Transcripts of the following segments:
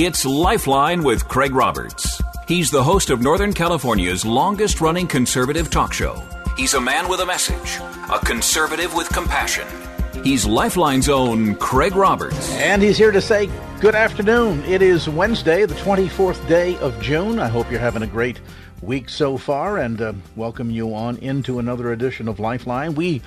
It's Lifeline with Craig Roberts. He's the host of Northern California's longest running conservative talk show. He's a man with a message, a conservative with compassion. He's Lifeline's own Craig Roberts. And he's here to say good afternoon. It is Wednesday, the 24th day of June. I hope you're having a great week so far and uh, welcome you on into another edition of Lifeline. We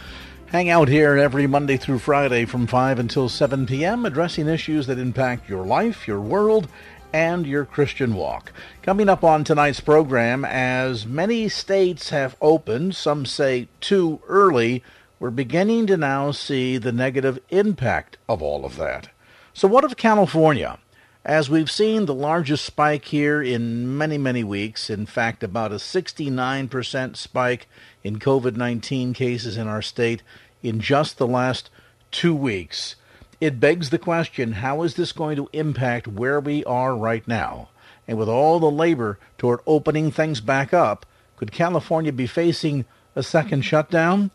Hang out here every Monday through Friday from 5 until 7 p.m., addressing issues that impact your life, your world, and your Christian walk. Coming up on tonight's program, as many states have opened, some say too early, we're beginning to now see the negative impact of all of that. So, what of California? As we've seen the largest spike here in many, many weeks, in fact, about a 69% spike in COVID 19 cases in our state in just the last two weeks. It begs the question how is this going to impact where we are right now? And with all the labor toward opening things back up, could California be facing a second shutdown?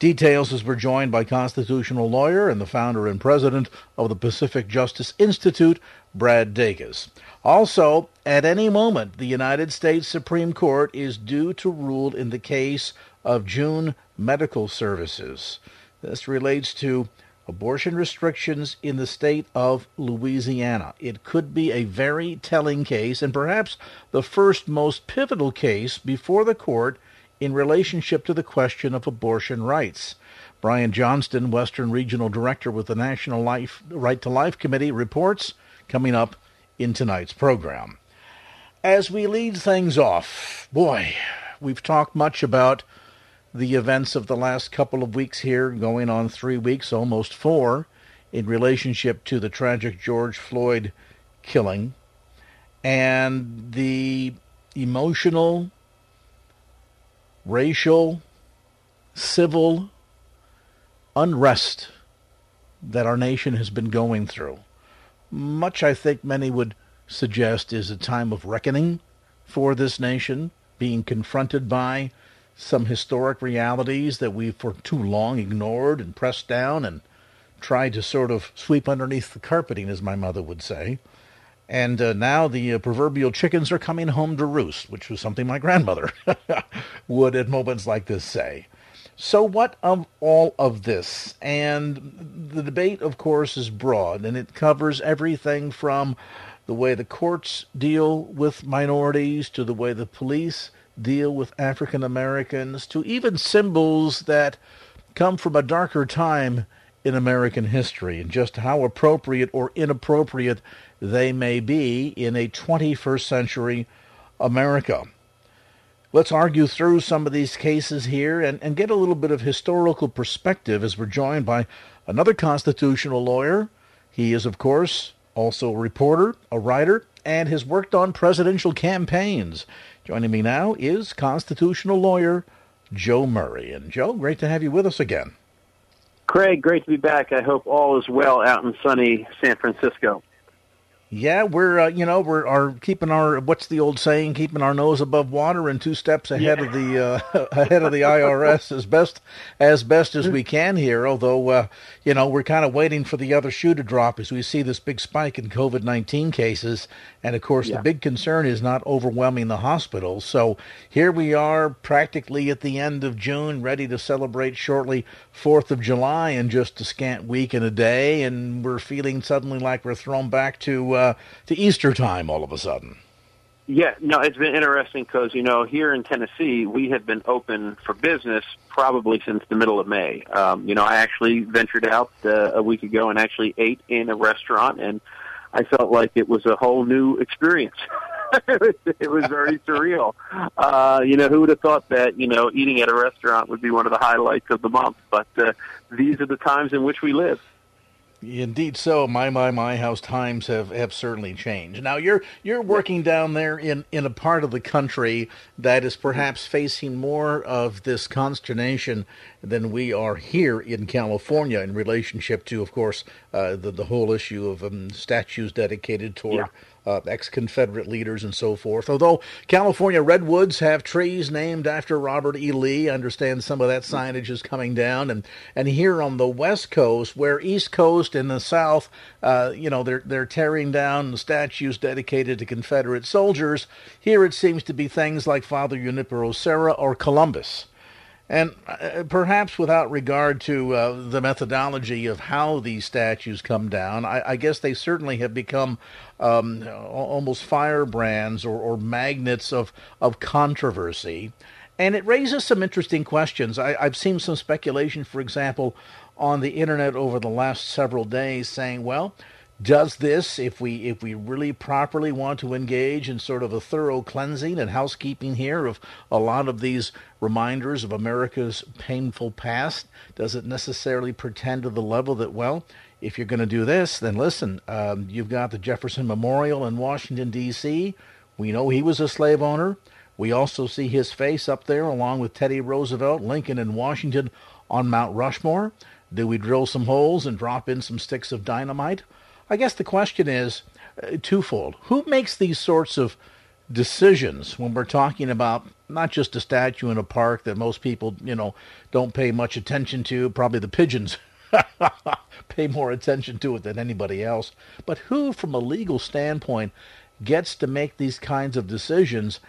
Details as we're joined by constitutional lawyer and the founder and president of the Pacific Justice Institute, Brad Dacus. Also, at any moment, the United States Supreme Court is due to rule in the case of June Medical Services. This relates to abortion restrictions in the state of Louisiana. It could be a very telling case and perhaps the first most pivotal case before the court in relationship to the question of abortion rights. Brian Johnston, Western Regional Director with the National Life Right to Life Committee, reports coming up in tonight's program. As we lead things off, boy, we've talked much about the events of the last couple of weeks here, going on three weeks, almost four, in relationship to the tragic George Floyd killing and the emotional, racial, civil unrest that our nation has been going through. Much, I think, many would suggest is a time of reckoning for this nation, being confronted by some historic realities that we've for too long ignored and pressed down and tried to sort of sweep underneath the carpeting, as my mother would say. And uh, now the uh, proverbial chickens are coming home to roost, which was something my grandmother would at moments like this say. So, what of all of this? And the debate, of course, is broad and it covers everything from the way the courts deal with minorities to the way the police deal with African Americans to even symbols that come from a darker time in American history and just how appropriate or inappropriate they may be in a 21st century America. Let's argue through some of these cases here and, and get a little bit of historical perspective as we're joined by another constitutional lawyer. He is, of course, also a reporter, a writer, and has worked on presidential campaigns. Joining me now is constitutional lawyer Joe Murray. And Joe, great to have you with us again. Craig, great to be back. I hope all is well out in sunny San Francisco. Yeah, we're uh, you know we're are keeping our what's the old saying keeping our nose above water and two steps ahead yeah. of the uh, ahead of the IRS as best as best as we can here. Although uh, you know we're kind of waiting for the other shoe to drop as we see this big spike in COVID nineteen cases, and of course yeah. the big concern is not overwhelming the hospitals. So here we are, practically at the end of June, ready to celebrate shortly Fourth of July in just a scant week and a day, and we're feeling suddenly like we're thrown back to uh, to Easter time all of a sudden. Yeah, no, it's been interesting because you know here in Tennessee we have been open for business probably since the middle of May. Um, you know, I actually ventured out uh, a week ago and actually ate in a restaurant, and I felt like it was a whole new experience. it was very surreal. Uh, you know, who would have thought that you know eating at a restaurant would be one of the highlights of the month? But uh, these are the times in which we live. Indeed, so. My my my house times have, have certainly changed. Now you're you're working down there in, in a part of the country that is perhaps facing more of this consternation than we are here in California in relationship to, of course, uh, the the whole issue of um, statues dedicated toward yeah uh, ex Confederate leaders and so forth. Although California redwoods have trees named after Robert E. Lee, I understand some of that signage is coming down. And, and here on the West Coast, where East Coast and the South, uh, you know, they're, they're tearing down statues dedicated to Confederate soldiers, here it seems to be things like Father Junipero Serra or Columbus. And uh, perhaps without regard to uh, the methodology of how these statues come down, I, I guess they certainly have become um, almost firebrands or, or magnets of, of controversy. And it raises some interesting questions. I, I've seen some speculation, for example, on the internet over the last several days saying, well, does this if we if we really properly want to engage in sort of a thorough cleansing and housekeeping here of a lot of these reminders of America's painful past does it necessarily pretend to the level that well if you're going to do this then listen um, you've got the Jefferson Memorial in Washington D.C. we know he was a slave owner. We also see his face up there along with Teddy Roosevelt Lincoln and Washington on Mount Rushmore. Do we drill some holes and drop in some sticks of dynamite I guess the question is uh, twofold. Who makes these sorts of decisions when we're talking about not just a statue in a park that most people, you know, don't pay much attention to, probably the pigeons pay more attention to it than anybody else, but who from a legal standpoint gets to make these kinds of decisions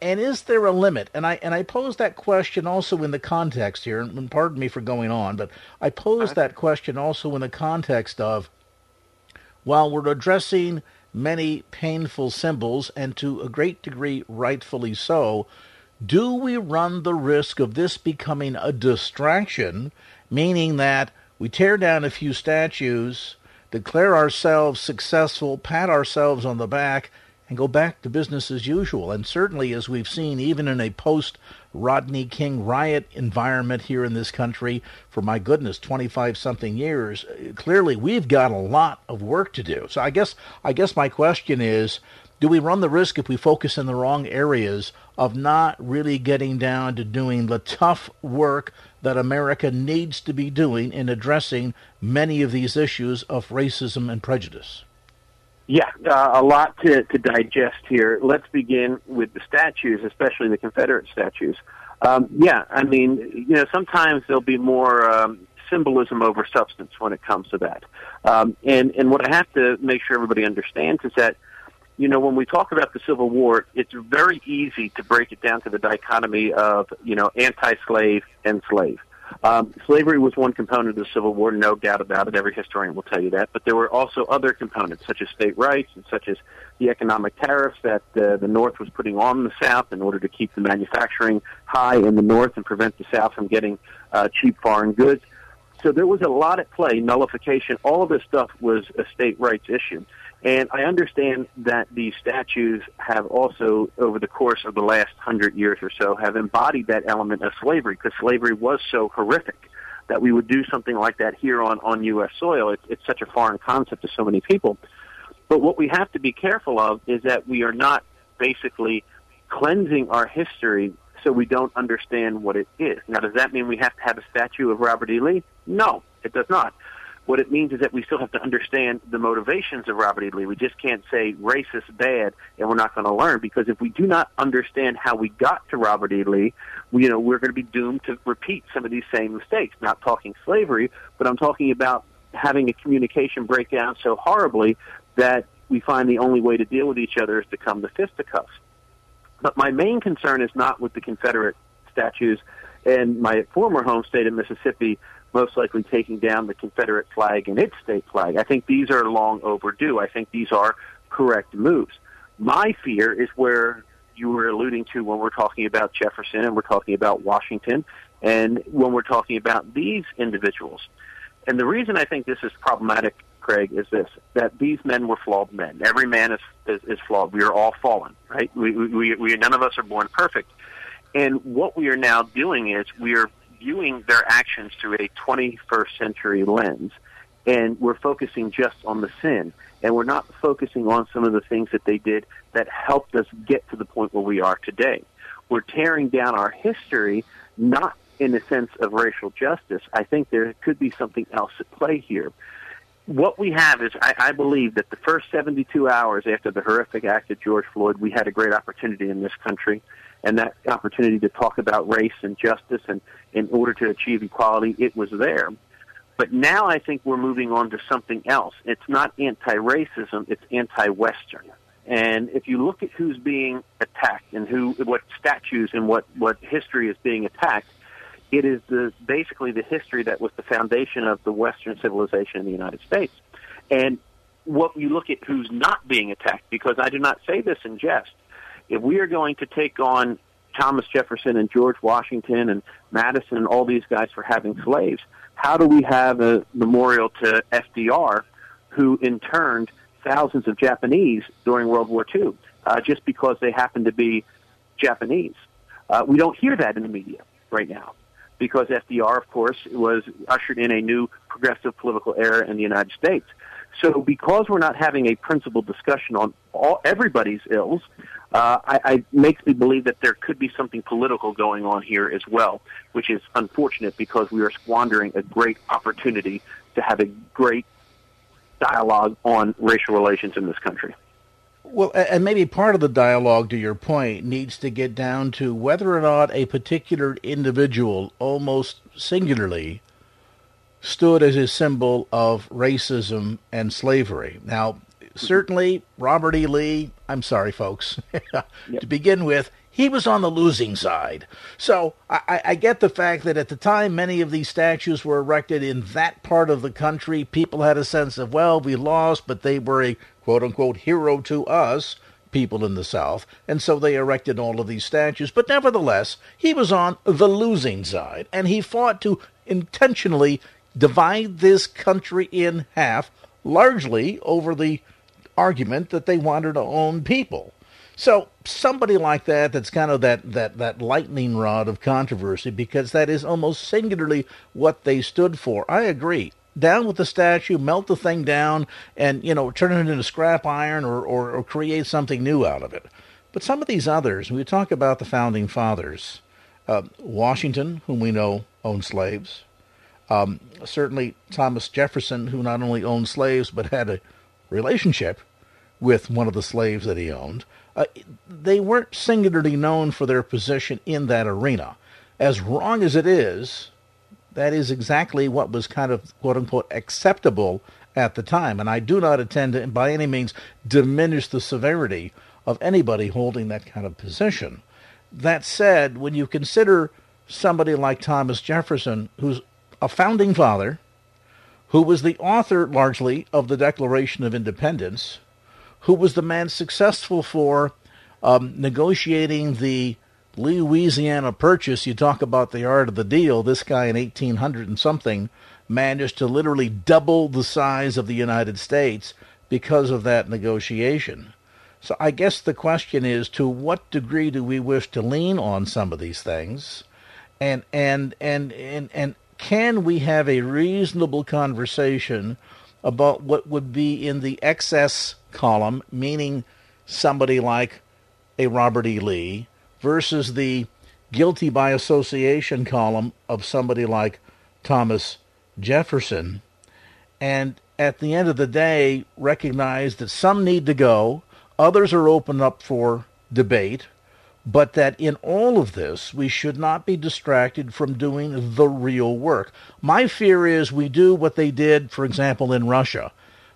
and is there a limit? And I and I pose that question also in the context here, and pardon me for going on, but I pose that question also in the context of while we're addressing many painful symbols, and to a great degree rightfully so, do we run the risk of this becoming a distraction, meaning that we tear down a few statues, declare ourselves successful, pat ourselves on the back, and go back to business as usual? And certainly, as we've seen, even in a post Rodney King riot environment here in this country for my goodness 25 something years clearly we've got a lot of work to do so i guess i guess my question is do we run the risk if we focus in the wrong areas of not really getting down to doing the tough work that America needs to be doing in addressing many of these issues of racism and prejudice? Yeah, uh, a lot to, to digest here. Let's begin with the statues, especially the Confederate statues. Um, yeah, I mean, you know, sometimes there'll be more um, symbolism over substance when it comes to that. Um, and and what I have to make sure everybody understands is that, you know, when we talk about the Civil War, it's very easy to break it down to the dichotomy of you know anti-slave and slave. Um, slavery was one component of the Civil War, no doubt about it. Every historian will tell you that. But there were also other components, such as state rights and such as the economic tariffs that uh, the North was putting on the South in order to keep the manufacturing high in the North and prevent the South from getting uh, cheap foreign goods. So there was a lot at play, nullification. All of this stuff was a state rights issue. And I understand that these statues have also, over the course of the last hundred years or so, have embodied that element of slavery because slavery was so horrific that we would do something like that here on, on U.S. soil. It's, it's such a foreign concept to so many people. But what we have to be careful of is that we are not basically cleansing our history so we don't understand what it is. Now, does that mean we have to have a statue of Robert E. Lee? No, it does not. What it means is that we still have to understand the motivations of Robert E. Lee. We just can't say racist bad and we're not going to learn because if we do not understand how we got to Robert E. Lee, we, you know, we're going to be doomed to repeat some of these same mistakes. Not talking slavery, but I'm talking about having a communication breakdown so horribly that we find the only way to deal with each other is to come to fisticuffs. But my main concern is not with the Confederate statues and my former home state of Mississippi most likely taking down the Confederate flag and its state flag. I think these are long overdue. I think these are correct moves. My fear is where you were alluding to when we're talking about Jefferson and we're talking about Washington and when we're talking about these individuals. And the reason I think this is problematic, Craig, is this: that these men were flawed men. Every man is is, is flawed. We are all fallen, right? We, we we none of us are born perfect. And what we are now doing is we are viewing their actions through a 21st century lens. and we're focusing just on the sin, and we're not focusing on some of the things that they did that helped us get to the point where we are today. We're tearing down our history, not in the sense of racial justice. I think there could be something else at play here. What we have is, I, I believe that the first 72 hours after the horrific act of George Floyd, we had a great opportunity in this country and that opportunity to talk about race and justice and in order to achieve equality, it was there. But now I think we're moving on to something else. It's not anti-racism, it's anti-Western. And if you look at who's being attacked and who, what statues and what, what history is being attacked, it is the, basically the history that was the foundation of the Western civilization in the United States. And what you look at who's not being attacked, because I do not say this in jest, if we are going to take on Thomas Jefferson and George Washington and Madison and all these guys for having slaves, how do we have a memorial to FDR, who interned thousands of Japanese during World War II, uh, just because they happened to be Japanese? Uh, we don't hear that in the media right now because FDR, of course, was ushered in a new progressive political era in the United States. So, because we're not having a principled discussion on all everybody's ills, uh, I, I makes me believe that there could be something political going on here as well, which is unfortunate because we are squandering a great opportunity to have a great dialogue on racial relations in this country. Well, and maybe part of the dialogue, to your point, needs to get down to whether or not a particular individual, almost singularly, stood as a symbol of racism and slavery. Now, certainly Robert E. Lee, I'm sorry, folks, yep. to begin with, he was on the losing side. So I, I, get the fact that at the time many of these statues were erected in that part of the country. People had a sense of, well, we lost, but they were a quote unquote hero to us, people in the South, and so they erected all of these statues. But nevertheless, he was on the losing side, and he fought to intentionally divide this country in half, largely over the argument that they wanted to own people. So somebody like that, that's kind of that, that, that lightning rod of controversy, because that is almost singularly what they stood for. I agree. Down with the statue, melt the thing down, and you know, turn it into scrap iron or, or, or create something new out of it. But some of these others, we talk about the founding fathers, uh, Washington, whom we know owned slaves, um, certainly Thomas Jefferson, who not only owned slaves but had a relationship with one of the slaves that he owned. Uh, they weren't singularly known for their position in that arena. As wrong as it is, that is exactly what was kind of quote unquote acceptable at the time. And I do not intend to, by any means, diminish the severity of anybody holding that kind of position. That said, when you consider somebody like Thomas Jefferson, who's a founding father who was the author largely of the Declaration of Independence, who was the man successful for um, negotiating the Louisiana Purchase. You talk about the art of the deal. This guy in 1800 and something managed to literally double the size of the United States because of that negotiation. So I guess the question is to what degree do we wish to lean on some of these things? And and and and and can we have a reasonable conversation about what would be in the excess column, meaning somebody like a Robert E. Lee, versus the guilty by association column of somebody like Thomas Jefferson, and at the end of the day, recognize that some need to go, others are open up for debate, but that in all of this, we should not be distracted from doing the real work. My fear is we do what they did, for example, in Russia.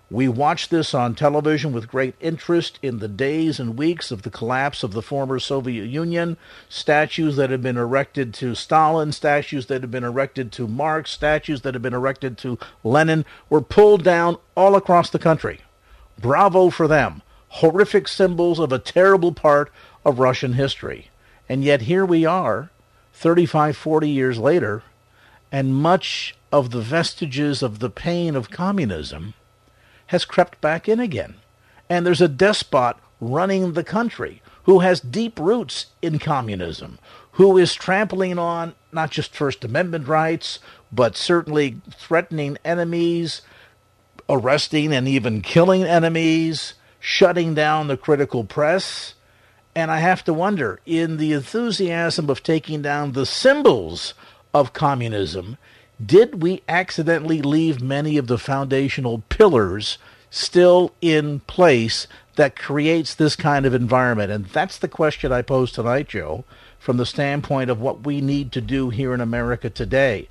We watch this on television with great interest in the days and weeks of the collapse of the former Soviet Union, statues that have been erected to Stalin, statues that have been erected to Marx, statues that have been erected to Lenin were pulled down all across the country. Bravo for them. Horrific symbols of a terrible part of Russian history. And yet here we are, 35, 40 years later, and much of the vestiges of the pain of communism has crept back in again. And there's a despot running the country who has deep roots in communism, who is trampling on not just First Amendment rights, but certainly threatening enemies, arresting and even killing enemies, shutting down the critical press. And I have to wonder, in the enthusiasm of taking down the symbols of communism, did we accidentally leave many of the foundational pillars still in place that creates this kind of environment? And that's the question I pose tonight, Joe, from the standpoint of what we need to do here in America today.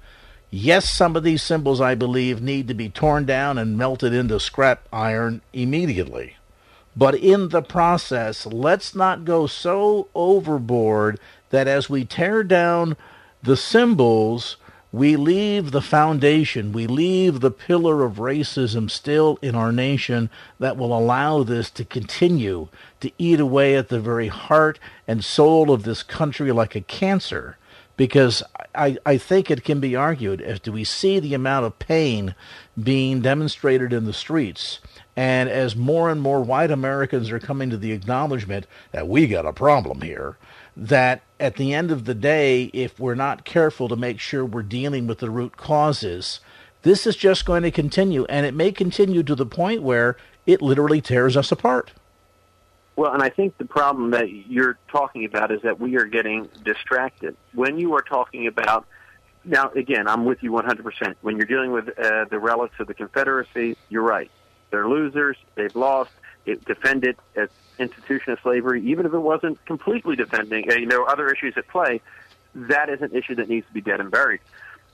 Yes, some of these symbols, I believe, need to be torn down and melted into scrap iron immediately. But in the process, let's not go so overboard that as we tear down the symbols, we leave the foundation, we leave the pillar of racism still in our nation that will allow this to continue to eat away at the very heart and soul of this country like a cancer. Because I, I think it can be argued as do we see the amount of pain being demonstrated in the streets, and as more and more white Americans are coming to the acknowledgement that we got a problem here, that at the end of the day, if we're not careful to make sure we're dealing with the root causes, this is just going to continue, and it may continue to the point where it literally tears us apart. Well, and I think the problem that you're talking about is that we are getting distracted. When you are talking about, now again, I'm with you 100%. When you're dealing with uh, the relics of the Confederacy, you're right. They're losers. They've lost. It defended as institution of slavery, even if it wasn't completely defending, you know, other issues at play, that is an issue that needs to be dead and buried.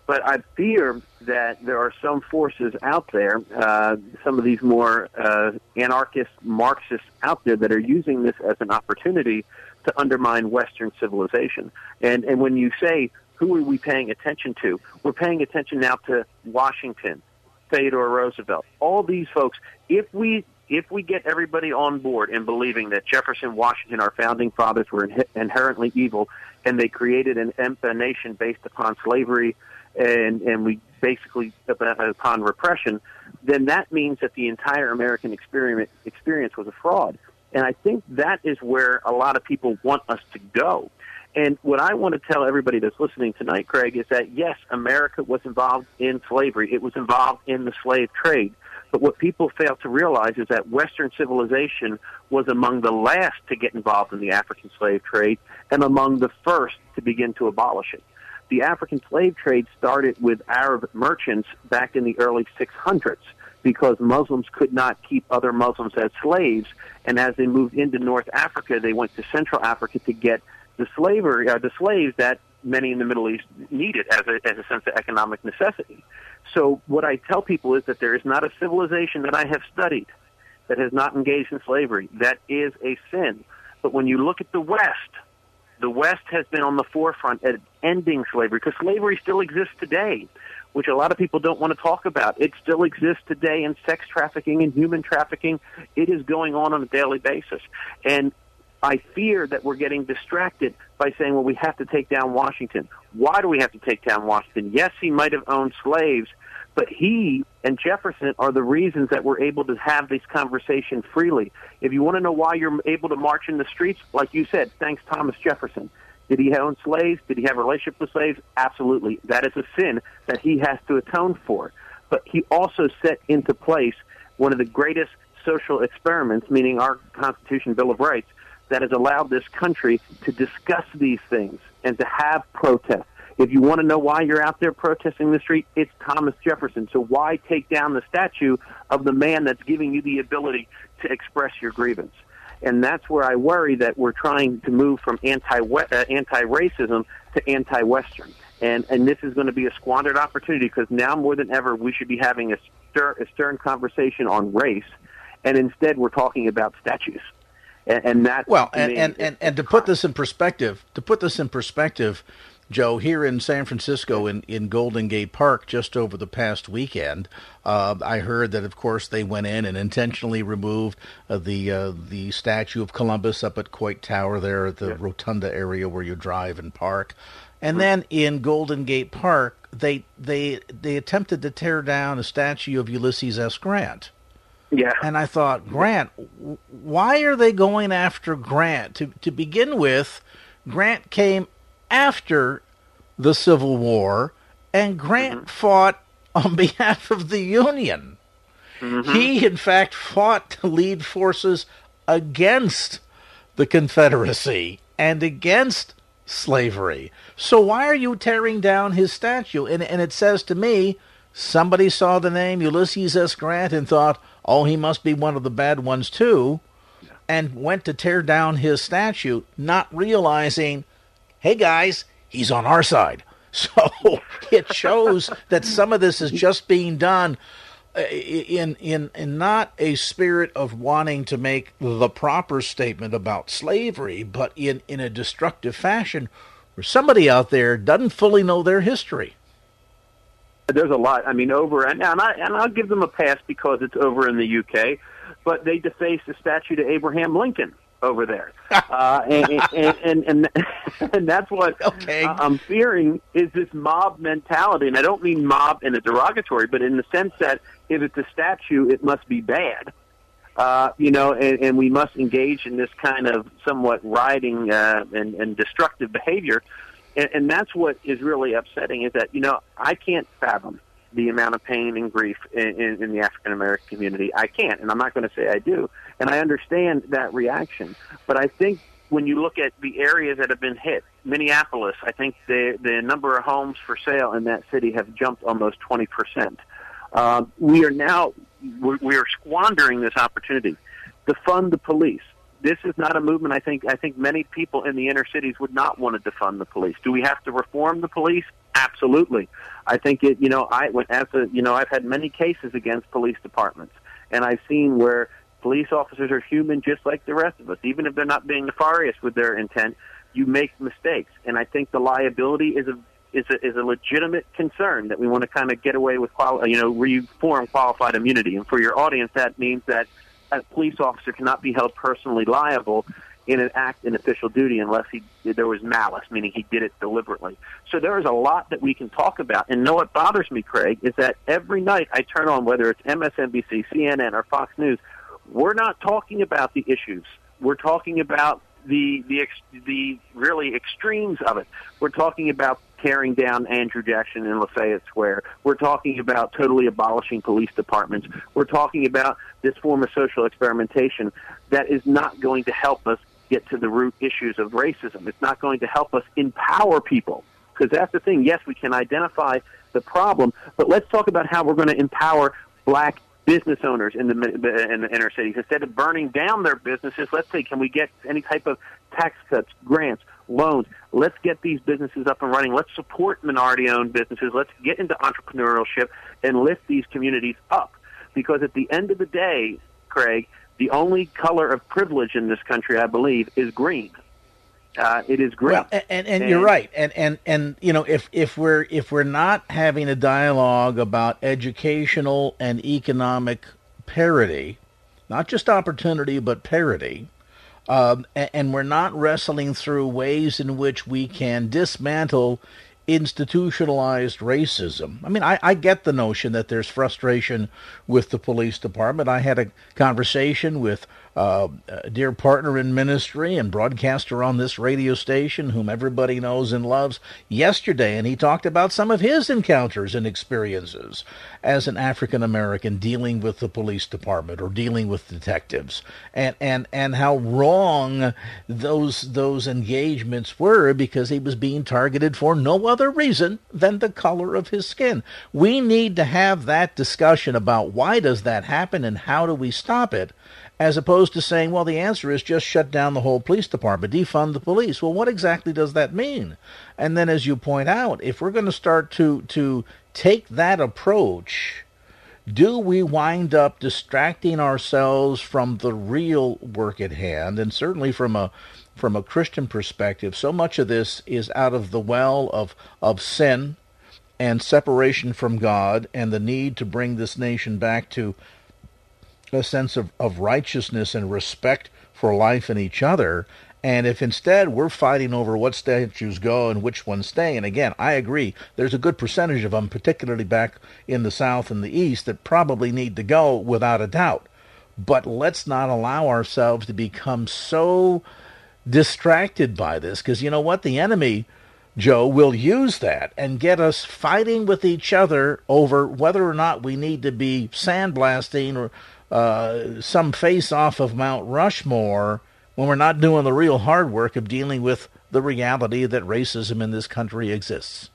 But I fear that there are some forces out there, uh, some of these more uh, anarchist Marxists out there that are using this as an opportunity to undermine Western civilization. And and when you say who are we paying attention to, we're paying attention now to Washington, Theodore Roosevelt, all these folks. If we if we get everybody on board in believing that Jefferson, Washington, our founding fathers were in, inherently evil, and they created an, a nation based upon slavery, and and we basically upon repression, then that means that the entire American experience experience was a fraud. And I think that is where a lot of people want us to go. And what I want to tell everybody that's listening tonight, Craig, is that yes, America was involved in slavery. It was involved in the slave trade. But what people fail to realize is that Western civilization was among the last to get involved in the African slave trade and among the first to begin to abolish it. The African slave trade started with Arab merchants back in the early 600s because Muslims could not keep other Muslims as slaves. And as they moved into North Africa, they went to Central Africa to get the slavery, uh, the slaves that many in the Middle East needed as a, as a sense of economic necessity. So what I tell people is that there is not a civilization that I have studied that has not engaged in slavery. That is a sin. But when you look at the West, the West has been on the forefront at ending slavery because slavery still exists today, which a lot of people don't want to talk about. It still exists today in sex trafficking and human trafficking. It is going on on a daily basis. And I fear that we're getting distracted by saying, well, we have to take down Washington. Why do we have to take down Washington? Yes, he might have owned slaves, but he and Jefferson are the reasons that we're able to have this conversation freely. If you want to know why you're able to march in the streets, like you said, thanks Thomas Jefferson. Did he own slaves? Did he have a relationship with slaves? Absolutely. That is a sin that he has to atone for. But he also set into place one of the greatest social experiments, meaning our Constitution, Bill of Rights, that has allowed this country to discuss these things and to have protests. If you want to know why you're out there protesting the street, it's Thomas Jefferson. So why take down the statue of the man that's giving you the ability to express your grievance? And that's where I worry that we're trying to move from anti uh, anti racism to anti Western. And and this is going to be a squandered opportunity because now more than ever we should be having a, stir, a stern conversation on race, and instead we're talking about statues and, and that well, and and, and, and to put this in perspective, to put this in perspective, Joe, here in San Francisco, in, in Golden Gate Park, just over the past weekend, uh, I heard that, of course, they went in and intentionally removed uh, the uh, the statue of Columbus up at Coit Tower there at the yeah. rotunda area where you drive and park. And then in Golden Gate Park, they they they attempted to tear down a statue of Ulysses S. Grant. Yeah. And I thought, Grant, why are they going after Grant? To to begin with, Grant came after the Civil War, and Grant mm-hmm. fought on behalf of the Union. Mm-hmm. He, in fact, fought to lead forces against the Confederacy and against slavery. So why are you tearing down his statue? And, and it says to me, somebody saw the name Ulysses S. Grant and thought, oh, he must be one of the bad ones too, and went to tear down his statue, not realizing, hey guys, he's on our side. So it shows that some of this is just being done uh, in in in not a spirit of wanting to make the proper statement about slavery, but in in a destructive fashion, where somebody out there doesn't fully know their history. There's a lot. I mean, over and and, I, and I'll give them a pass because it's over in the UK, but they defaced the statue to Abraham Lincoln over there, uh, and, and, and, and that's what okay. I'm fearing is this mob mentality, and I don't mean mob in a derogatory, but in the sense that if it's a statue, it must be bad. Uh, you know, and, and we must engage in this kind of somewhat rioting uh, and, and destructive behavior, and, and that's what is really upsetting. Is that you know I can't fathom the amount of pain and grief in, in, in the African American community. I can't, and I'm not going to say I do. And I understand that reaction. But I think when you look at the areas that have been hit, Minneapolis, I think the the number of homes for sale in that city have jumped almost 20 percent. Uh, we are now we are squandering this opportunity to fund the police. This is not a movement. I think I think many people in the inner cities would not want to defund the police. Do we have to reform the police? Absolutely. I think it. You know, I as a you know I've had many cases against police departments, and I've seen where police officers are human just like the rest of us. Even if they're not being nefarious with their intent, you make mistakes, and I think the liability is a is a, is a legitimate concern that we want to kind of get away with, quali- you know, reform qualified immunity. And for your audience, that means that a police officer cannot be held personally liable in an act in official duty unless he there was malice, meaning he did it deliberately. So there is a lot that we can talk about. And know what bothers me, Craig, is that every night I turn on whether it's MSNBC, CNN, or Fox News, we're not talking about the issues. We're talking about the the the really extremes of it. We're talking about tearing down Andrew Jackson in Lafayette Square. We're talking about totally abolishing police departments. We're talking about this form of social experimentation that is not going to help us get to the root issues of racism. It's not going to help us empower people because that's the thing. Yes, we can identify the problem, but let's talk about how we're going to empower black business owners in the in the inner cities instead of burning down their businesses. Let's say, can we get any type of tax cuts, grants, loans? Let's get these businesses up and running. Let's support minority-owned businesses. Let's get into entrepreneurship and lift these communities up. Because at the end of the day, Craig, the only color of privilege in this country, I believe, is green. Uh, it is green. Well, and, and, and, you're right. And, and and you know, if if we're if we're not having a dialogue about educational and economic parity, not just opportunity but parity, um, and, and we're not wrestling through ways in which we can dismantle institutionalized racism. I mean, I, I, get the notion that there's frustration with the police department. I had a conversation with uh, dear partner in ministry and broadcaster on this radio station, whom everybody knows and loves, yesterday, and he talked about some of his encounters and experiences as an African American dealing with the police department or dealing with detectives, and and and how wrong those those engagements were because he was being targeted for no other reason than the color of his skin. We need to have that discussion about why does that happen and how do we stop it as opposed to saying, well, the answer is just shut down the whole police department, defund the police. Well, what exactly does that mean? And then, as you point out, if we're going to start to to take that approach, do we wind up distracting ourselves from the real work at hand? And certainly from a from a Christian perspective, so much of this is out of the well of of sin and separation from God and the need to bring this nation back to a sense of, of righteousness and respect for life and each other. And if instead we're fighting over what statues go and which ones stay, and again, I agree, there's a good percentage of them, particularly back in the South and the East, that probably need to go without a doubt. But let's not allow ourselves to become so distracted by this, because you know what? The enemy Joe, will use that and get us fighting with each other over whether or not we need to be sandblasting or uh, some face off of Mount Rushmore when we're not doing the real hard work of dealing with the reality that racism in this country exists.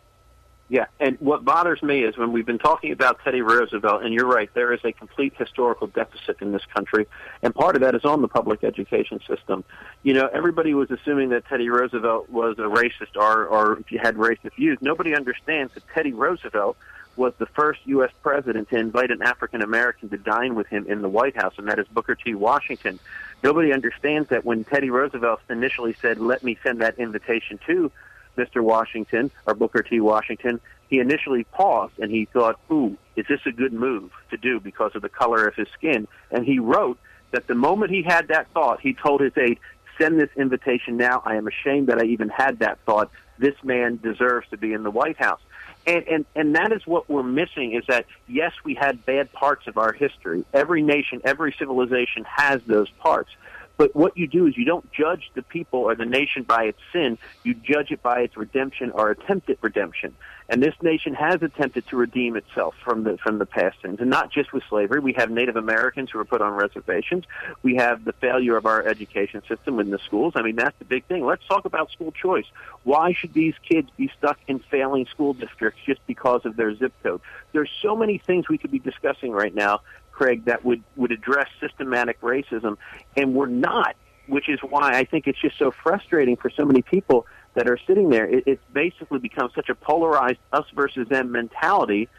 Yeah, and what bothers me is when we've been talking about Teddy Roosevelt, and you're right, there is a complete historical deficit in this country, and part of that is on the public education system. You know, everybody was assuming that Teddy Roosevelt was a racist or, or had racist views. Nobody understands that Teddy Roosevelt was the first U.S. president to invite an African American to dine with him in the White House, and that is Booker T. Washington. Nobody understands that when Teddy Roosevelt initially said, let me send that invitation to Mr. Washington or Booker T. Washington, he initially paused and he thought, ooh, is this a good move to do because of the color of his skin? And he wrote that the moment he had that thought, he told his aide, send this invitation now. I am ashamed that I even had that thought. This man deserves to be in the White House. And, and, and that is what we're missing is that, yes, we had bad parts of our history. Every nation, every civilization has those parts. But what you do is you don't judge the people or the nation by its sin. You judge it by its redemption or attempted redemption. And this nation has attempted to redeem itself from the from the past sins, and not just with slavery. We have Native Americans who are put on reservations. We have the failure of our education system in the schools. I mean, that's the big thing. Let's talk about school choice. Why should these kids be stuck in failing school districts just because of their zip code? There's so many things we could be discussing right now Craig, that would, would address systematic racism, and we're not, which is why I think it's just so frustrating for so many people that are sitting there. It, it's basically become such a polarized us versus them mentality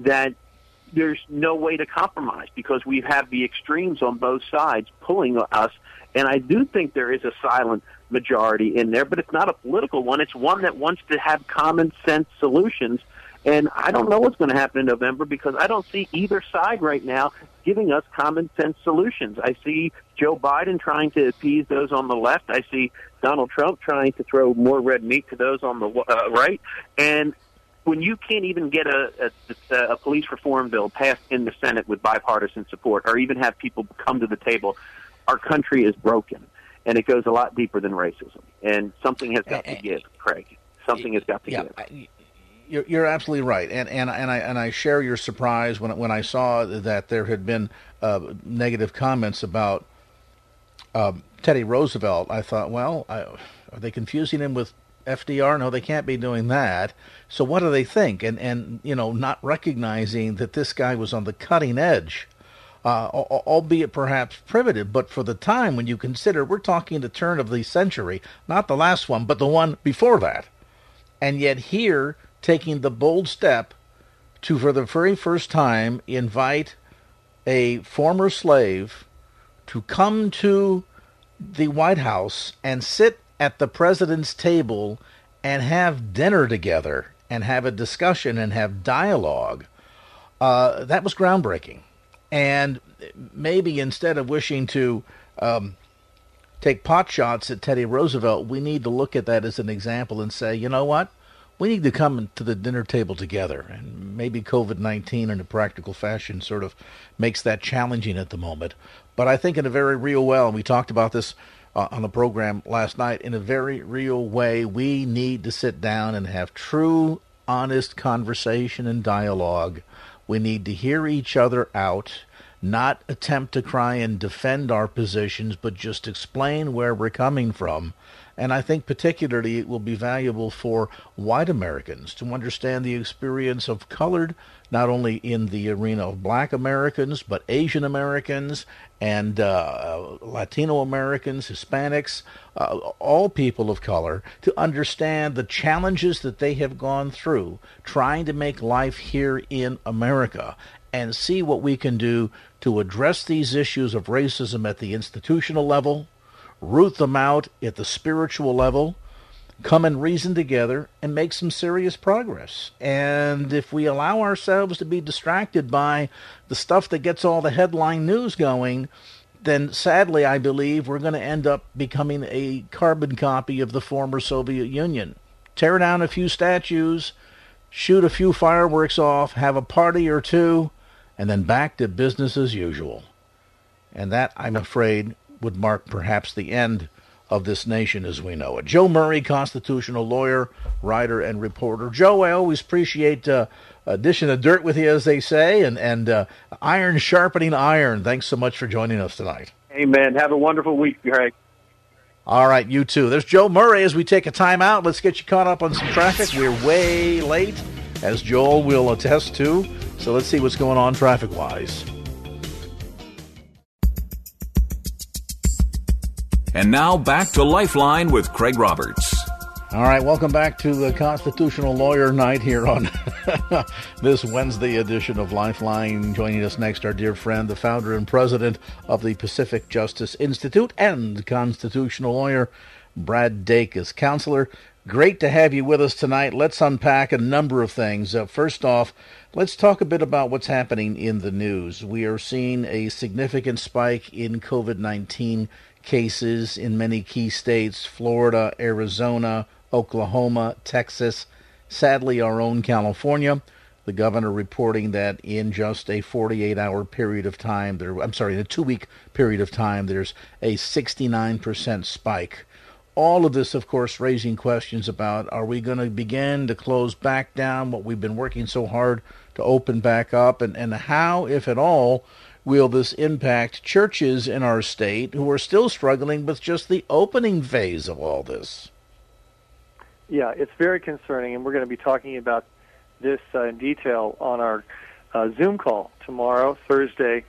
that there's no way to compromise because we have the extremes on both sides pulling us. And I do think there is a silent majority in there, but it's not a political one. It's one that wants to have common sense solutions and I don't know what's going to happen in November because I don't see either side right now giving us common sense solutions. I see Joe Biden trying to appease those on the left. I see Donald Trump trying to throw more red meat to those on the uh, right. And when you can't even get a, a, a police reform bill passed in the Senate with bipartisan support, or even have people come to the table, our country is broken, and it goes a lot deeper than racism. And something has got to give, Craig. Something has got to yeah, give you're, you're absolutely right, and and and I and I share your surprise when when I saw that there had been uh, negative comments about um, Teddy Roosevelt. I thought, well, I, are they confusing him with FDR? No, they can't be doing that. So what do they think? And and you know, not recognizing that this guy was on the cutting edge. Uh, albeit perhaps primitive, but for the time when you consider we're talking the turn of the century, not the last one, but the one before that. And yet here taking the bold step to, for the very first time, invite a former slave to come to the White House and sit at the president's table and have dinner together and have a discussion and have dialogue. Uh, that was groundbreaking. And maybe instead of wishing to um, take pot shots at Teddy Roosevelt, we need to look at that as an example and say, you know what? We need to come to the dinner table together. And maybe COVID 19 in a practical fashion sort of makes that challenging at the moment. But I think in a very real way, and we talked about this uh, on the program last night, in a very real way, we need to sit down and have true, honest conversation and dialogue. We need to hear each other out, not attempt to try and defend our positions, but just explain where we're coming from and I think particularly it will be valuable for white Americans to understand the experience of colored, not only in the arena of black Americans, but Asian Americans and uh, Latino Americans, Hispanics, uh, all people of color, to understand the challenges that they have gone through trying to make life here in America and see what we can do to address these issues of racism at the institutional level root them out at the spiritual level, come and reason together, and make some serious progress. And if we allow ourselves to be distracted by the stuff that gets all the headline news going, then sadly, I believe we're going to end up becoming a carbon copy of the former Soviet Union. Tear down a few statues, shoot a few fireworks off, have a party or two, and then back to business as usual. And that, I'm afraid, would mark perhaps the end of this nation as we know it. Joe Murray, constitutional lawyer, writer, and reporter. Joe, I always appreciate uh, dishing the dirt with you, as they say, and, and uh, iron sharpening iron. Thanks so much for joining us tonight. Amen. Have a wonderful week, Greg. All right, you too. There's Joe Murray as we take a time out. Let's get you caught up on some traffic. We're way late, as Joel will attest to. So let's see what's going on traffic wise. And now back to Lifeline with Craig Roberts. All right, welcome back to the Constitutional Lawyer Night here on this Wednesday edition of Lifeline. Joining us next, our dear friend, the founder and president of the Pacific Justice Institute and constitutional lawyer, Brad Dacus. Counselor, great to have you with us tonight. Let's unpack a number of things. Uh, first off, let's talk a bit about what's happening in the news. We are seeing a significant spike in COVID 19 cases in many key states Florida, Arizona, Oklahoma, Texas, sadly, our own California. The governor reporting that in just a 48 hour period of time, there, I'm sorry, in a two week period of time, there's a 69% spike. All of this, of course, raising questions about are we going to begin to close back down what we've been working so hard to open back up, and, and how, if at all, will this impact churches in our state who are still struggling with just the opening phase of all this? Yeah, it's very concerning, and we're going to be talking about this uh, in detail on our uh, Zoom call tomorrow, Thursday,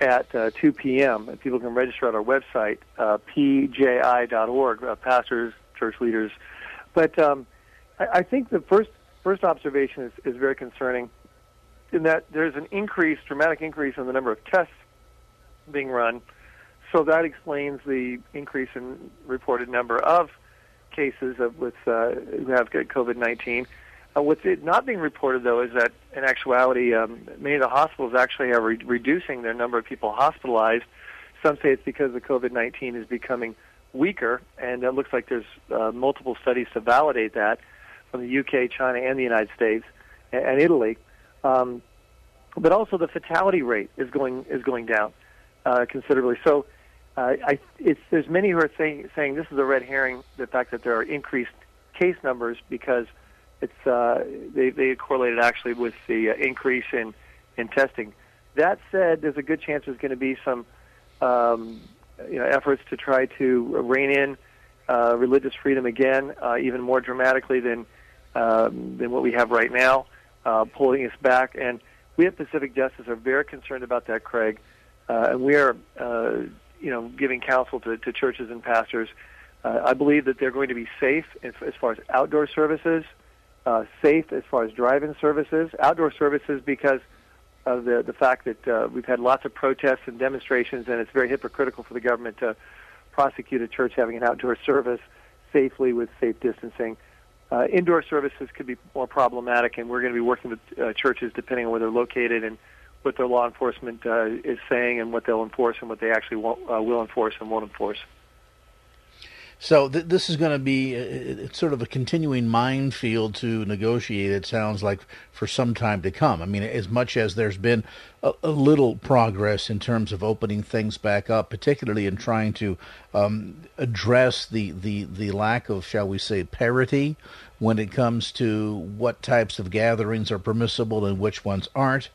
at uh, 2 p.m. And people can register at our website, uh, pji.org, uh, pastors, church leaders. But um, I, I think the first first observation is, is very concerning in that there's an increase, dramatic increase in the number of tests being run. So that explains the increase in reported number of cases of with uh, who have COVID-19. Uh, what's not being reported though is that in actuality, um, many of the hospitals actually are re- reducing their number of people hospitalized. Some say it's because the COVID-19 is becoming weaker, and it looks like there's uh, multiple studies to validate that from the UK, China, and the United States and, and Italy. Um, but also the fatality rate is going is going down uh, considerably. So uh, I, it's, there's many who are saying saying this is a red herring. The fact that there are increased case numbers because it's uh, they they correlated actually with the uh, increase in in testing. That said, there's a good chance there's going to be some um, you know efforts to try to rein in uh, religious freedom again, uh, even more dramatically than um, than what we have right now uh, pulling us back. And we at Pacific Justice are very concerned about that, Craig. Uh, and we are, uh, you know, giving counsel to, to churches and pastors. Uh, I believe that they're going to be safe as, as far as outdoor services, uh, safe as far as drive-in services, outdoor services because of the the fact that uh, we've had lots of protests and demonstrations, and it's very hypocritical for the government to prosecute a church having an outdoor service safely with safe distancing. Uh, indoor services could be more problematic, and we're going to be working with uh, churches depending on where they're located and what their law enforcement uh, is saying and what they'll enforce and what they actually won't, uh, will enforce and won't enforce. So th- this is going to be uh, it's sort of a continuing minefield to negotiate. It sounds like for some time to come. I mean, as much as there's been a, a little progress in terms of opening things back up, particularly in trying to um, address the, the the lack of, shall we say, parity when it comes to what types of gatherings are permissible and which ones aren't.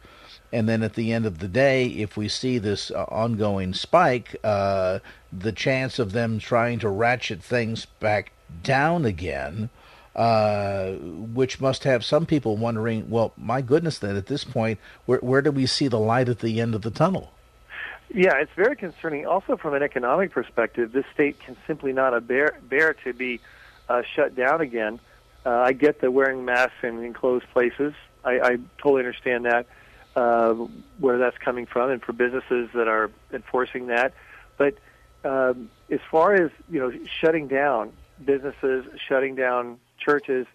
And then at the end of the day, if we see this uh, ongoing spike, uh, the chance of them trying to ratchet things back down again, uh, which must have some people wondering, well, my goodness, then at this point, where, where do we see the light at the end of the tunnel? Yeah, it's very concerning. Also, from an economic perspective, this state can simply not bear, bear to be uh, shut down again. Uh, I get the wearing masks in enclosed places. I, I totally understand that uh, where that's coming from, and for businesses that are enforcing that. But um, as far as you know, shutting down businesses, shutting down churches,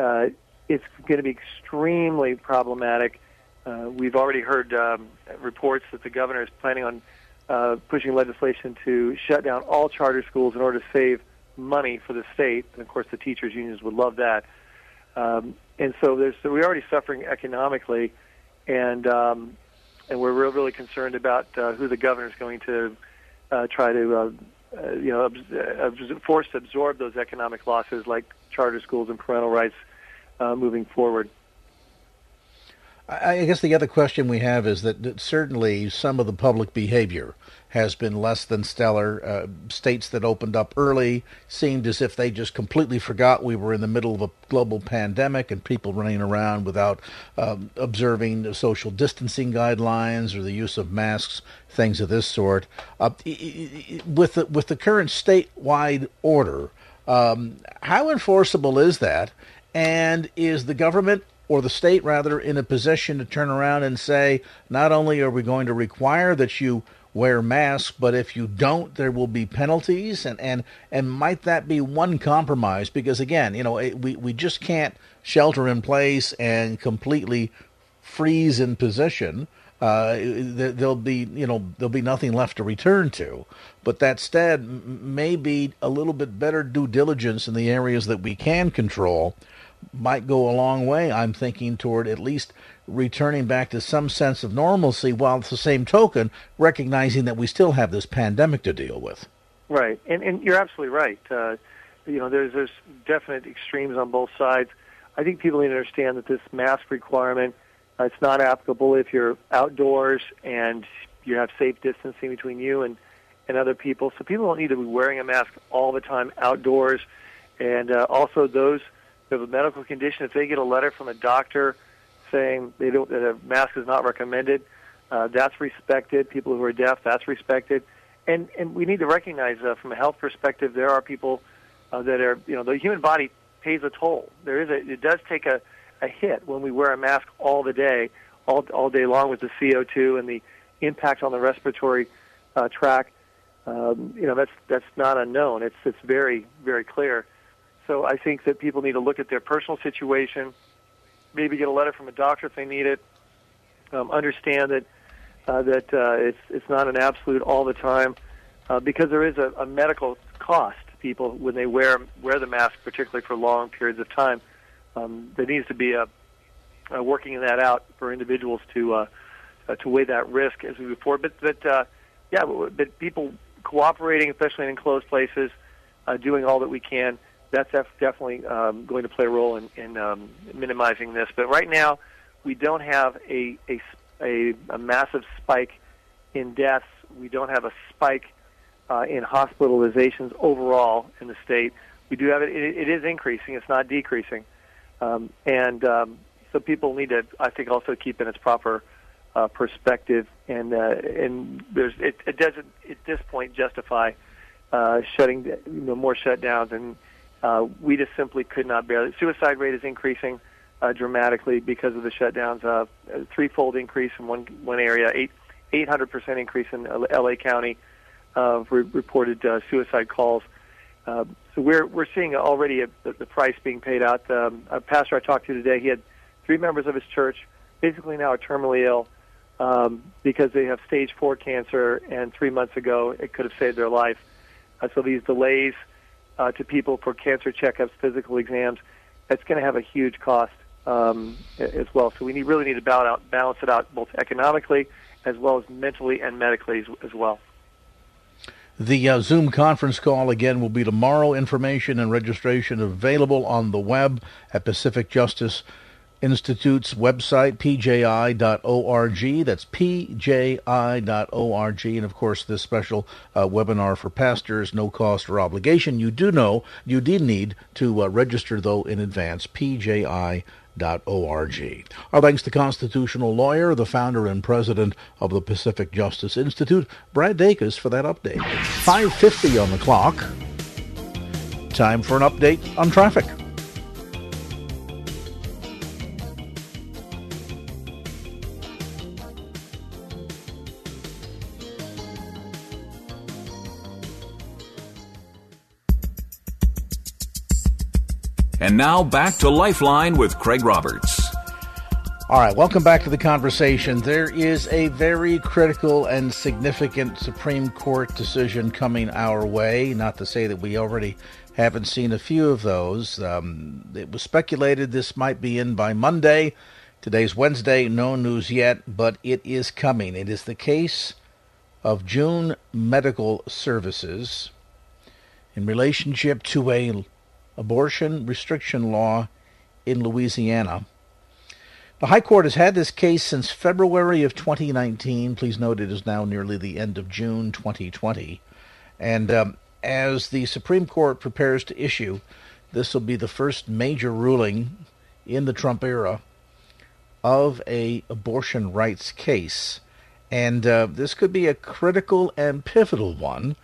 uh, it's going to be extremely problematic. Uh, we've already heard um, reports that the governor is planning on uh, pushing legislation to shut down all charter schools in order to save money for the state. And of course, the teachers' unions would love that. Um, and so, there's so we're already suffering economically and um, and we're real, really concerned about uh, who the governor is going to uh, try to uh, uh, you know, uh, forced to absorb those economic losses like charter schools and parental rights uh, moving forward. I guess the other question we have is that certainly some of the public behavior has been less than stellar. Uh, states that opened up early seemed as if they just completely forgot we were in the middle of a global pandemic and people running around without um, observing social distancing guidelines or the use of masks, things of this sort. Uh, with the, with the current statewide order, um, how enforceable is that? And is the government or the state rather in a position to turn around and say, not only are we going to require that you wear masks, but if you don't, there will be penalties, and and and might that be one compromise? Because again, you know, we we just can't shelter in place and completely freeze in position. Uh, there'll be you know there'll be nothing left to return to. But that said, maybe a little bit better due diligence in the areas that we can control might go a long way. I'm thinking toward at least returning back to some sense of normalcy while at the same token recognizing that we still have this pandemic to deal with. Right. And, and you're absolutely right. Uh, you know, there's, there's definite extremes on both sides. I think people need to understand that this mask requirement, uh, it's not applicable if you're outdoors and you have safe distancing between you and, and other people. So people don't need to be wearing a mask all the time outdoors. And uh, also those – have a medical condition, if they get a letter from a doctor saying they don't that a mask is not recommended, uh, that's respected. People who are deaf, that's respected. And and we need to recognize uh, from a health perspective, there are people uh, that are you know the human body pays a toll. There is a it does take a a hit when we wear a mask all the day, all all day long with the CO2 and the impact on the respiratory uh, tract. Um, you know that's that's not unknown. It's it's very very clear. So I think that people need to look at their personal situation, maybe get a letter from a doctor if they need it. Um, understand that uh, that uh, it's it's not an absolute all the time, uh, because there is a, a medical cost to people when they wear wear the mask, particularly for long periods of time. Um, there needs to be a, a working that out for individuals to uh, uh, to weigh that risk as we move forward. But but uh, yeah, but people cooperating, especially in enclosed places, uh, doing all that we can that's definitely um, going to play a role in, in um, minimizing this. But right now, we don't have a, a, a, a massive spike in deaths. We don't have a spike uh, in hospitalizations overall in the state. We do have it, it, it is increasing, it's not decreasing. Um, and um, so people need to, I think, also keep in its proper uh, perspective. And, uh, and there's, it, it doesn't, at this point, justify uh, shutting you know, more shutdowns and uh, we just simply could not bear it. Suicide rate is increasing uh, dramatically because of the shutdowns. Uh, a threefold increase in one one area, eight eight hundred percent increase in L.A. County of re- reported uh, suicide calls. Uh, so we're we're seeing already a, the, the price being paid out. Um, a pastor I talked to today, he had three members of his church basically now are terminally ill um, because they have stage four cancer, and three months ago it could have saved their life. Uh, so these delays uh, to people for cancer checkups, physical exams, that's going to have a huge cost um, as well. So we need, really need to balance, out, balance it out both economically as well as mentally and medically as, as well. The uh, Zoom conference call again will be tomorrow. Information and registration available on the web at Pacific Justice Institute's website, pji.org. That's pji.org. And of course, this special uh, webinar for pastors, no cost or obligation. You do know, you did need to uh, register, though, in advance, pji.org. Our thanks to constitutional lawyer, the founder and president of the Pacific Justice Institute, Brad Dacus, for that update. 5.50 on the clock. Time for an update on traffic. And now back to Lifeline with Craig Roberts. All right, welcome back to the conversation. There is a very critical and significant Supreme Court decision coming our way. Not to say that we already haven't seen a few of those. Um, it was speculated this might be in by Monday. Today's Wednesday, no news yet, but it is coming. It is the case of June Medical Services in relationship to a abortion restriction law in Louisiana. The High Court has had this case since February of 2019. Please note it is now nearly the end of June 2020. And um, as the Supreme Court prepares to issue, this will be the first major ruling in the Trump era of a abortion rights case. And uh, this could be a critical and pivotal one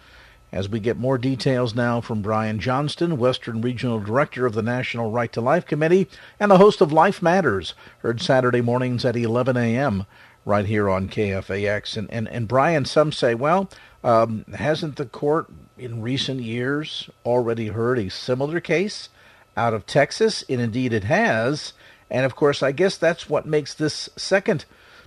as we get more details now from Brian Johnston, Western Regional Director of the National Right to Life Committee, and the host of Life Matters, heard Saturday mornings at 11 a.m. right here on KFAX. And, and, and Brian, some say, well, um, hasn't the court in recent years already heard a similar case out of Texas? And indeed it has. And of course, I guess that's what makes this second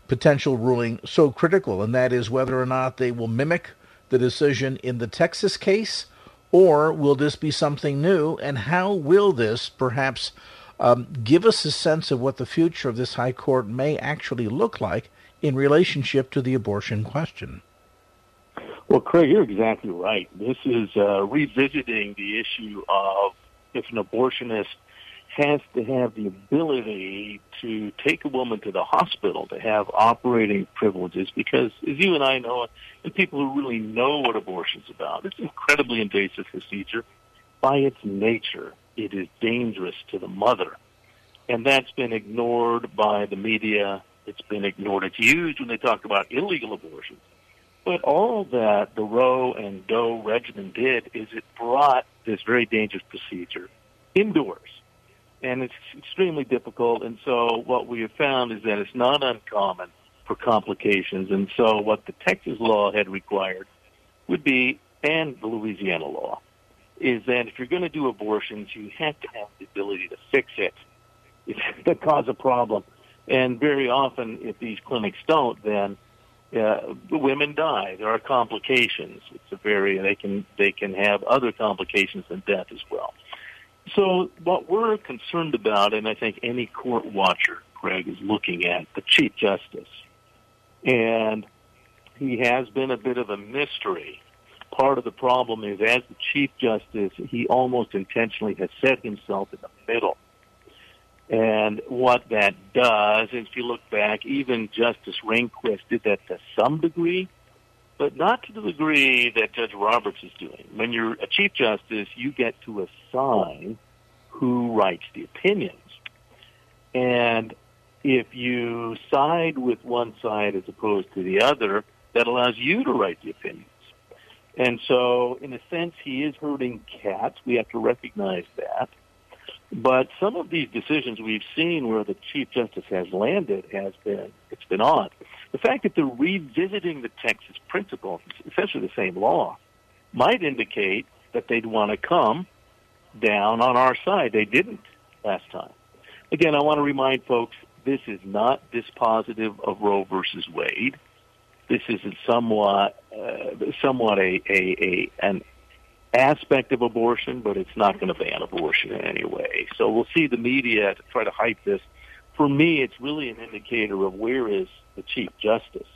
potential ruling so critical, and that is whether or not they will mimic the decision in the Texas case, or will this be something new? And how will this perhaps um, give us a sense of what the future of this High Court may actually look like in relationship to the abortion question? Well, Craig, you're exactly right. This is uh, revisiting the issue of if an abortionist has to have the ability to take a woman to the hospital to have operating privileges because, as you and I know, and people who really know what abortion is about, it's an incredibly invasive procedure. By its nature, it is dangerous to the mother. And that's been ignored by the media. It's been ignored. It's used when they talk about illegal abortions. But all that the Roe and Doe regimen did is it brought this very dangerous procedure indoors and it's extremely difficult. And so what we have found is that it's not uncommon for complications. And so what the Texas law had required would be, and the Louisiana law, is that if you're going to do abortions, you have to have the ability to fix it that cause a problem. And very often, if these clinics don't, then uh, women die. There are complications. It's a very they can they can have other complications than death as well. So what we're concerned about, and I think any court watcher, Craig, is looking at the Chief Justice. And he has been a bit of a mystery. Part of the problem is as the Chief Justice, he almost intentionally has set himself in the middle. And what that does, if you look back, even Justice Rehnquist did that to some degree, but not to the degree that Judge Roberts is doing. When you're a Chief Justice, you get to assign who writes the opinions. And if you side with one side as opposed to the other, that allows you to write the opinions. And so, in a sense, he is hurting cats. We have to recognize that. But some of these decisions we've seen where the Chief Justice has landed has been, it's been odd. The fact that they're revisiting the Texas principle, essentially the same law, might indicate that they'd want to come down on our side. They didn't last time. Again, I want to remind folks this is not dispositive of Roe versus Wade. This is somewhat, uh, somewhat a, a, a an aspect of abortion, but it's not going to ban abortion in any way. So we'll see the media try to hype this. For me, it's really an indicator of where is the Chief Justice.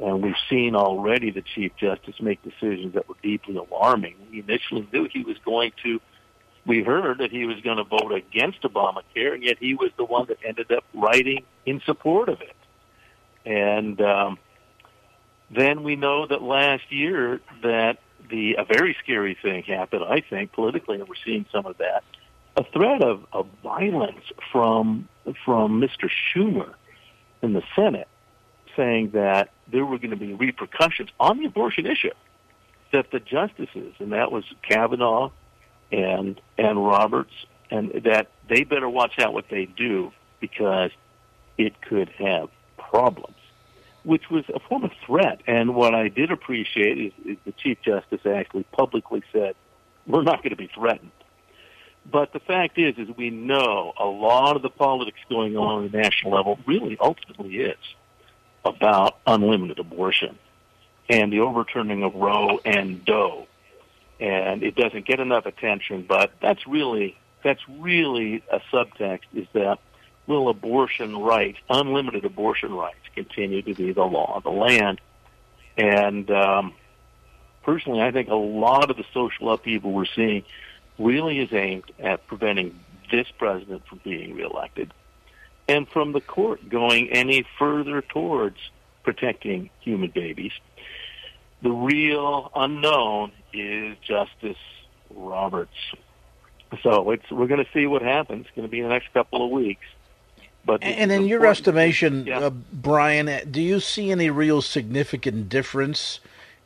And we've seen already the Chief Justice make decisions that were deeply alarming. We initially knew he was going to, we heard that he was going to vote against Obamacare, and yet he was the one that ended up writing in support of it. And um, then we know that last year that the a very scary thing happened, I think, politically, and we're seeing some of that. A threat of, of violence from from Mr. Schumer in the Senate saying that there were going to be repercussions on the abortion issue. That the justices, and that was Kavanaugh and and Roberts, and that they better watch out what they do because it could have problems, which was a form of threat. And what I did appreciate is, is the Chief Justice actually publicly said, "We're not going to be threatened." But the fact is, is we know a lot of the politics going on at the national level really ultimately is about unlimited abortion and the overturning of Roe and Doe. And it doesn't get enough attention, but that's really that's really a subtext is that will abortion rights, unlimited abortion rights, continue to be the law of the land? And um, personally, I think a lot of the social upheaval we're seeing really is aimed at preventing this president from being reelected and from the court going any further towards protecting human babies. The real unknown is Justice Roberts. So we're going to see what happens. It's going to be in the next couple of weeks. But and in your estimation, yeah. uh, Brian, do you see any real significant difference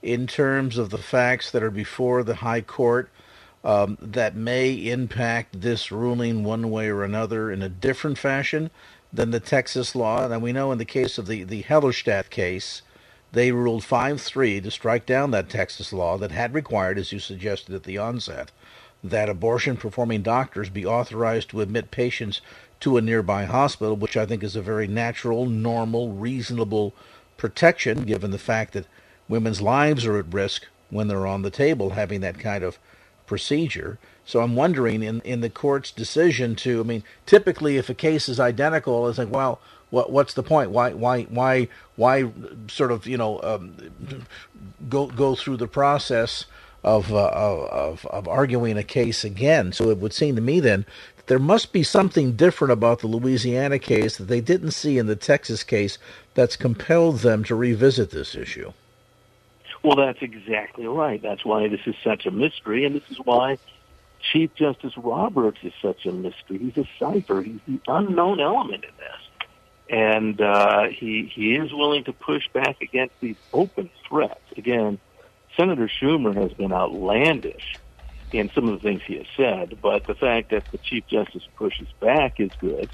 in terms of the facts that are before the High Court um, that may impact this ruling one way or another in a different fashion than the Texas law? And we know in the case of the, the Hellerstedt case, they ruled 5 3 to strike down that Texas law that had required, as you suggested at the onset, that abortion performing doctors be authorized to admit patients to a nearby hospital, which I think is a very natural, normal, reasonable protection given the fact that women's lives are at risk when they're on the table having that kind of procedure. So I'm wondering in, in the court's decision to, I mean, typically if a case is identical, it's like, well, what what's the point? Why why why why sort of you know um, go go through the process of, uh, of of arguing a case again? So it would seem to me then there must be something different about the Louisiana case that they didn't see in the Texas case that's compelled them to revisit this issue. Well, that's exactly right. That's why this is such a mystery, and this is why Chief Justice Roberts is such a mystery. He's a cipher. He's the unknown element in this. And uh, he he is willing to push back against these open threats. Again, Senator Schumer has been outlandish in some of the things he has said, but the fact that the Chief Justice pushes back is good.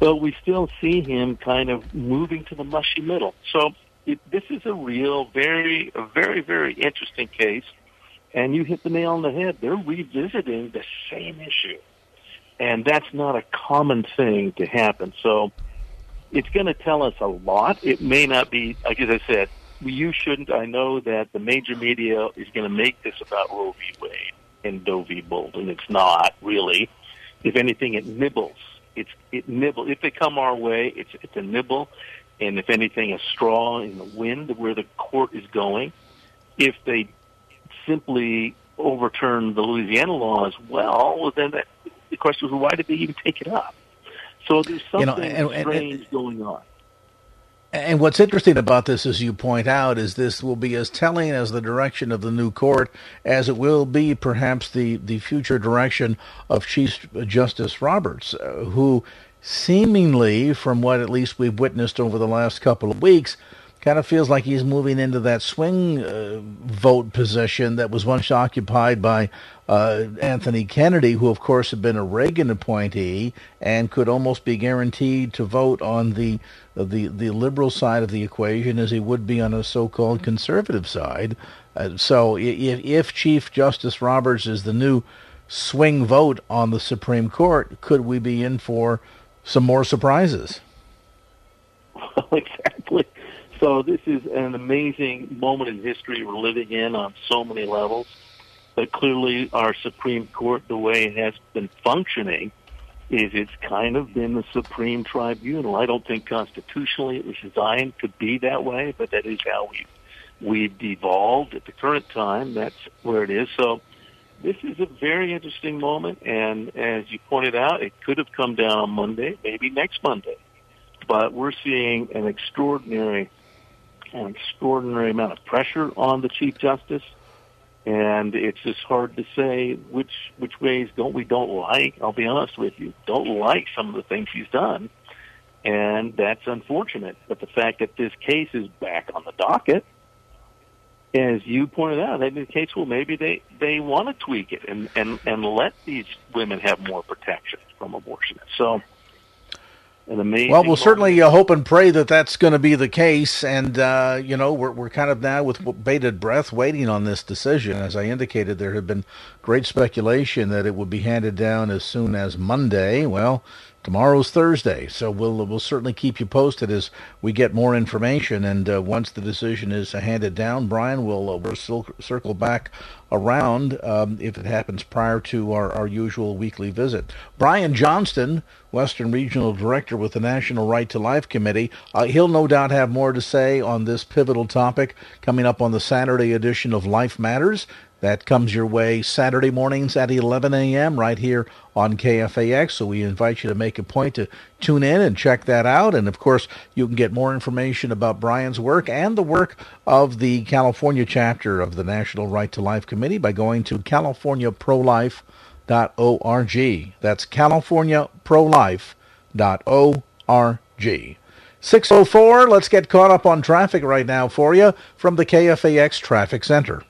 But we still see him kind of moving to the mushy middle. So it, this is a real, very, very, very interesting case. And you hit the nail on the head. They're revisiting the same issue. And that's not a common thing to happen. So it's going to tell us a lot. It may not be, like as I said, you shouldn't. I know that the major media is going to make this about Roe v. Wade v. Bolton. It's not really. If anything, it nibbles. It's it nibble. If they come our way, it's it's a nibble, and if anything, a straw in the wind where the court is going. If they simply overturn the Louisiana law as well, then that, the question is, why did they even take it up? So there's something you know, and, and, strange and, going on. And what's interesting about this, as you point out, is this will be as telling as the direction of the new court as it will be perhaps the, the future direction of Chief Justice Roberts, uh, who seemingly, from what at least we've witnessed over the last couple of weeks, kind of feels like he's moving into that swing uh, vote position that was once occupied by uh, Anthony Kennedy, who of course had been a Reagan appointee and could almost be guaranteed to vote on the the the liberal side of the equation as he would be on a so-called conservative side. Uh, so if, if Chief Justice Roberts is the new swing vote on the Supreme Court, could we be in for some more surprises? Well, exactly. So this is an amazing moment in history we're living in on so many levels. But clearly, our Supreme Court, the way it has been functioning, is it's kind of been the supreme tribunal. I don't think constitutionally it was designed to be that way, but that is how we we've devolved at the current time. That's where it is. So this is a very interesting moment, and as you pointed out, it could have come down on Monday, maybe next Monday. But we're seeing an extraordinary an extraordinary amount of pressure on the Chief Justice, and it's just hard to say which which ways don't we don't like. I'll be honest with you, don't like some of the things he's done, and that's unfortunate. But the fact that this case is back on the docket, as you pointed out, that indicates well maybe they they want to tweak it and and and let these women have more protection from abortionists. So an amazing. Well, we'll certainly uh, hope and pray that that's going to be the case. And uh, you know, we're we're kind of now with bated breath waiting on this decision. As I indicated, there had been great speculation that it would be handed down as soon as Monday. Well, Tomorrow's Thursday, so we'll we'll certainly keep you posted as we get more information. And uh, once the decision is handed down, Brian will uh, we'll circle back around um, if it happens prior to our, our usual weekly visit. Brian Johnston, Western Regional Director with the National Right to Life Committee, uh, he'll no doubt have more to say on this pivotal topic coming up on the Saturday edition of Life Matters. That comes your way Saturday mornings at 11 a.m. right here on KFAX. So we invite you to make a point to tune in and check that out. And of course, you can get more information about Brian's work and the work of the California chapter of the National Right to Life Committee by going to californiaprolife.org. That's californiaprolife.org. 604, let's get caught up on traffic right now for you from the KFAX Traffic Center.